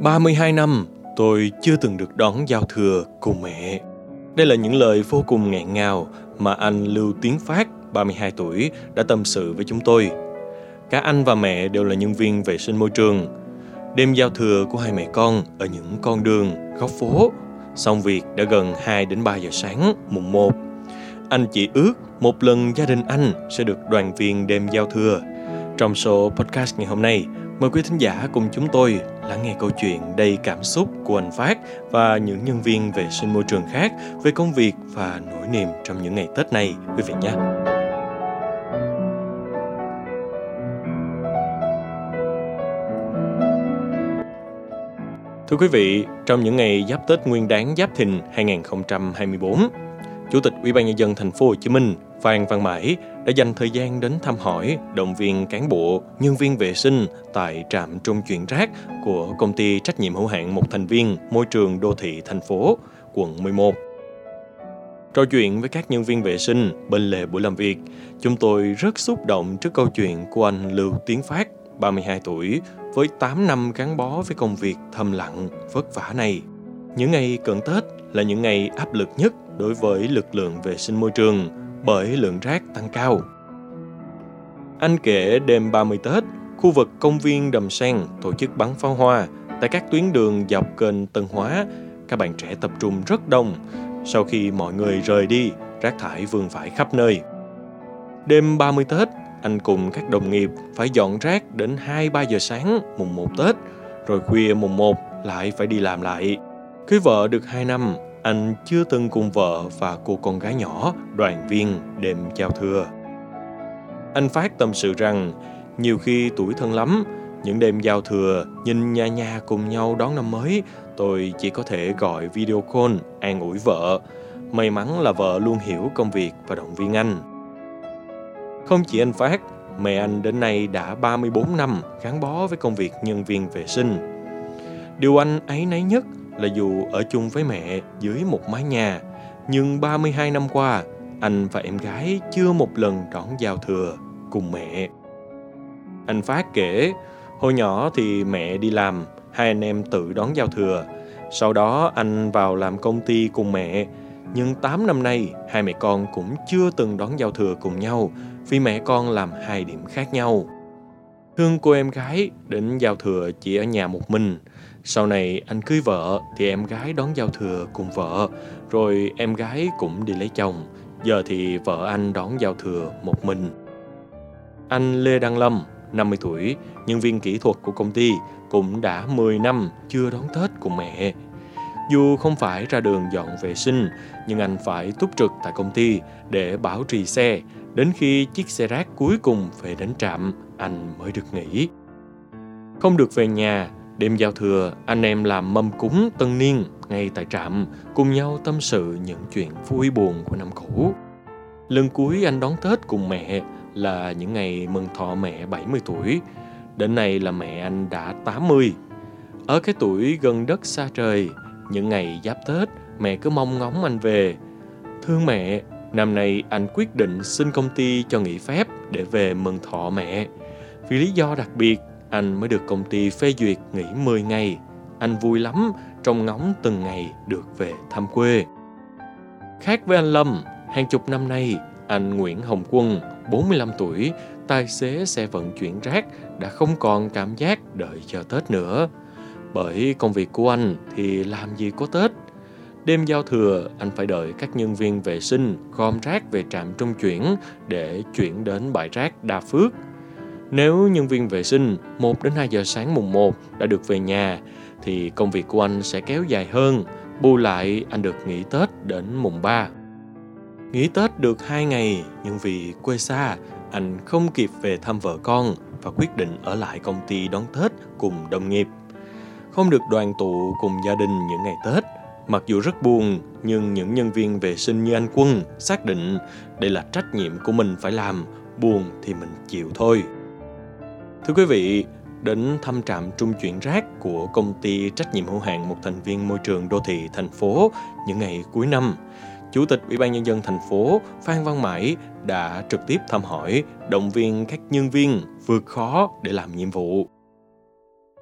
32 năm, tôi chưa từng được đón giao thừa cùng mẹ. Đây là những lời vô cùng nghẹn ngào mà anh Lưu Tiến Phát, 32 tuổi, đã tâm sự với chúng tôi. Cả anh và mẹ đều là nhân viên vệ sinh môi trường. Đêm giao thừa của hai mẹ con ở những con đường, góc phố, xong việc đã gần 2 đến 3 giờ sáng, mùng 1. Anh chỉ ước một lần gia đình anh sẽ được đoàn viên đêm giao thừa. Trong số podcast ngày hôm nay, Mời quý thính giả cùng chúng tôi lắng nghe câu chuyện đầy cảm xúc của anh Phát và những nhân viên vệ sinh môi trường khác về công việc và nỗi niềm trong những ngày Tết này quý vị nhé. Thưa quý vị, trong những ngày giáp Tết Nguyên đán Giáp Thìn 2024, Chủ tịch Ủy ban nhân dân thành phố Hồ Chí Minh Phan Văn Mãi đã dành thời gian đến thăm hỏi, động viên cán bộ, nhân viên vệ sinh tại trạm trung chuyển rác của công ty trách nhiệm hữu hạn một thành viên môi trường đô thị thành phố, quận 11. Trò chuyện với các nhân viên vệ sinh bên lề buổi làm việc, chúng tôi rất xúc động trước câu chuyện của anh Lưu Tiến Phát, 32 tuổi, với 8 năm gắn bó với công việc thầm lặng, vất vả này. Những ngày cận Tết là những ngày áp lực nhất đối với lực lượng vệ sinh môi trường bởi lượng rác tăng cao. Anh kể đêm 30 Tết, khu vực công viên Đầm Sen tổ chức bắn pháo hoa tại các tuyến đường dọc kênh Tân Hóa. Các bạn trẻ tập trung rất đông. Sau khi mọi người rời đi, rác thải vương vãi khắp nơi. Đêm 30 Tết, anh cùng các đồng nghiệp phải dọn rác đến 2-3 giờ sáng mùng 1 Tết, rồi khuya mùng 1 lại phải đi làm lại. Cưới vợ được 2 năm, anh chưa từng cùng vợ và cô con gái nhỏ đoàn viên đêm giao thừa. Anh Phát tâm sự rằng, nhiều khi tuổi thân lắm, những đêm giao thừa nhìn nhà nhà cùng nhau đón năm mới, tôi chỉ có thể gọi video call an ủi vợ. May mắn là vợ luôn hiểu công việc và động viên anh. Không chỉ anh Phát, mẹ anh đến nay đã 34 năm gắn bó với công việc nhân viên vệ sinh. Điều anh ấy nấy nhất là dù ở chung với mẹ dưới một mái nhà, nhưng 32 năm qua, anh và em gái chưa một lần đón giao thừa cùng mẹ. Anh Phát kể, hồi nhỏ thì mẹ đi làm, hai anh em tự đón giao thừa. Sau đó anh vào làm công ty cùng mẹ, nhưng 8 năm nay hai mẹ con cũng chưa từng đón giao thừa cùng nhau vì mẹ con làm hai điểm khác nhau. Thương cô em gái đến giao thừa chỉ ở nhà một mình, sau này anh cưới vợ thì em gái đón giao thừa cùng vợ, rồi em gái cũng đi lấy chồng. Giờ thì vợ anh đón giao thừa một mình. Anh Lê Đăng Lâm, 50 tuổi, nhân viên kỹ thuật của công ty, cũng đã 10 năm chưa đón Tết cùng mẹ. Dù không phải ra đường dọn vệ sinh, nhưng anh phải túc trực tại công ty để bảo trì xe, đến khi chiếc xe rác cuối cùng về đến trạm, anh mới được nghỉ. Không được về nhà Đêm giao thừa, anh em làm mâm cúng tân niên ngay tại trạm, cùng nhau tâm sự những chuyện vui buồn của năm cũ. Lần cuối anh đón Tết cùng mẹ là những ngày mừng thọ mẹ 70 tuổi. Đến nay là mẹ anh đã 80. Ở cái tuổi gần đất xa trời, những ngày giáp Tết, mẹ cứ mong ngóng anh về. Thương mẹ, năm nay anh quyết định xin công ty cho nghỉ phép để về mừng thọ mẹ. Vì lý do đặc biệt, anh mới được công ty phê duyệt nghỉ 10 ngày. Anh vui lắm, trông ngóng từng ngày được về thăm quê. Khác với anh Lâm, hàng chục năm nay, anh Nguyễn Hồng Quân, 45 tuổi, tài xế xe vận chuyển rác đã không còn cảm giác đợi chờ Tết nữa. Bởi công việc của anh thì làm gì có Tết. Đêm giao thừa, anh phải đợi các nhân viên vệ sinh gom rác về trạm trung chuyển để chuyển đến bãi rác Đa Phước nếu nhân viên vệ sinh 1 đến 2 giờ sáng mùng 1 đã được về nhà thì công việc của anh sẽ kéo dài hơn, bù lại anh được nghỉ Tết đến mùng 3. Nghỉ Tết được 2 ngày nhưng vì quê xa, anh không kịp về thăm vợ con và quyết định ở lại công ty đón Tết cùng đồng nghiệp. Không được đoàn tụ cùng gia đình những ngày Tết, mặc dù rất buồn nhưng những nhân viên vệ sinh như anh Quân xác định đây là trách nhiệm của mình phải làm, buồn thì mình chịu thôi. Thưa quý vị, đến thăm trạm trung chuyển rác của công ty trách nhiệm hữu hạn một thành viên môi trường đô thị thành phố những ngày cuối năm, Chủ tịch Ủy ban nhân dân thành phố Phan Văn Mãi đã trực tiếp thăm hỏi, động viên các nhân viên vượt khó để làm nhiệm vụ.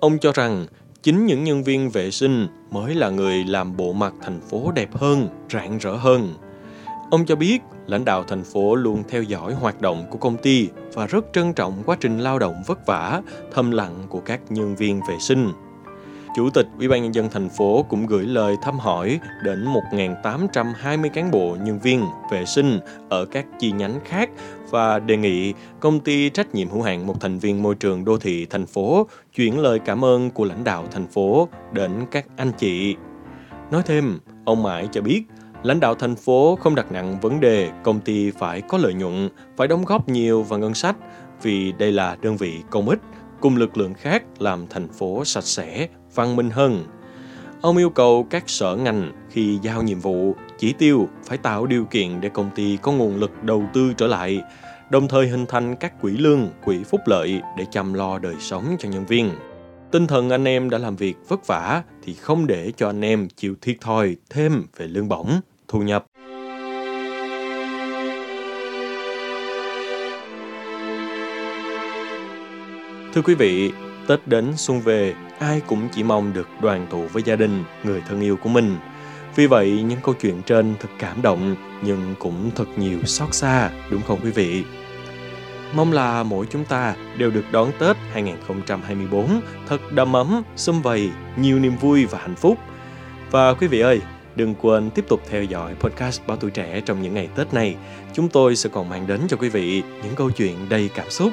Ông cho rằng chính những nhân viên vệ sinh mới là người làm bộ mặt thành phố đẹp hơn, rạng rỡ hơn. Ông cho biết lãnh đạo thành phố luôn theo dõi hoạt động của công ty và rất trân trọng quá trình lao động vất vả, thầm lặng của các nhân viên vệ sinh. Chủ tịch Ủy ban nhân dân thành phố cũng gửi lời thăm hỏi đến 1.820 cán bộ nhân viên vệ sinh ở các chi nhánh khác và đề nghị công ty trách nhiệm hữu hạn một thành viên môi trường đô thị thành phố chuyển lời cảm ơn của lãnh đạo thành phố đến các anh chị. Nói thêm, ông Mãi cho biết lãnh đạo thành phố không đặt nặng vấn đề công ty phải có lợi nhuận, phải đóng góp nhiều vào ngân sách vì đây là đơn vị công ích cùng lực lượng khác làm thành phố sạch sẽ, văn minh hơn. Ông yêu cầu các sở ngành khi giao nhiệm vụ, chỉ tiêu phải tạo điều kiện để công ty có nguồn lực đầu tư trở lại, đồng thời hình thành các quỹ lương, quỹ phúc lợi để chăm lo đời sống cho nhân viên. Tinh thần anh em đã làm việc vất vả thì không để cho anh em chịu thiệt thòi thêm về lương bổng, thu nhập. Thưa quý vị, Tết đến xuân về, ai cũng chỉ mong được đoàn tụ với gia đình, người thân yêu của mình. Vì vậy, những câu chuyện trên thật cảm động, nhưng cũng thật nhiều xót xa, đúng không quý vị? Mong là mỗi chúng ta đều được đón Tết 2024 thật đầm ấm, xung vầy, nhiều niềm vui và hạnh phúc. Và quý vị ơi, đừng quên tiếp tục theo dõi podcast Báo Tuổi Trẻ trong những ngày Tết này. Chúng tôi sẽ còn mang đến cho quý vị những câu chuyện đầy cảm xúc.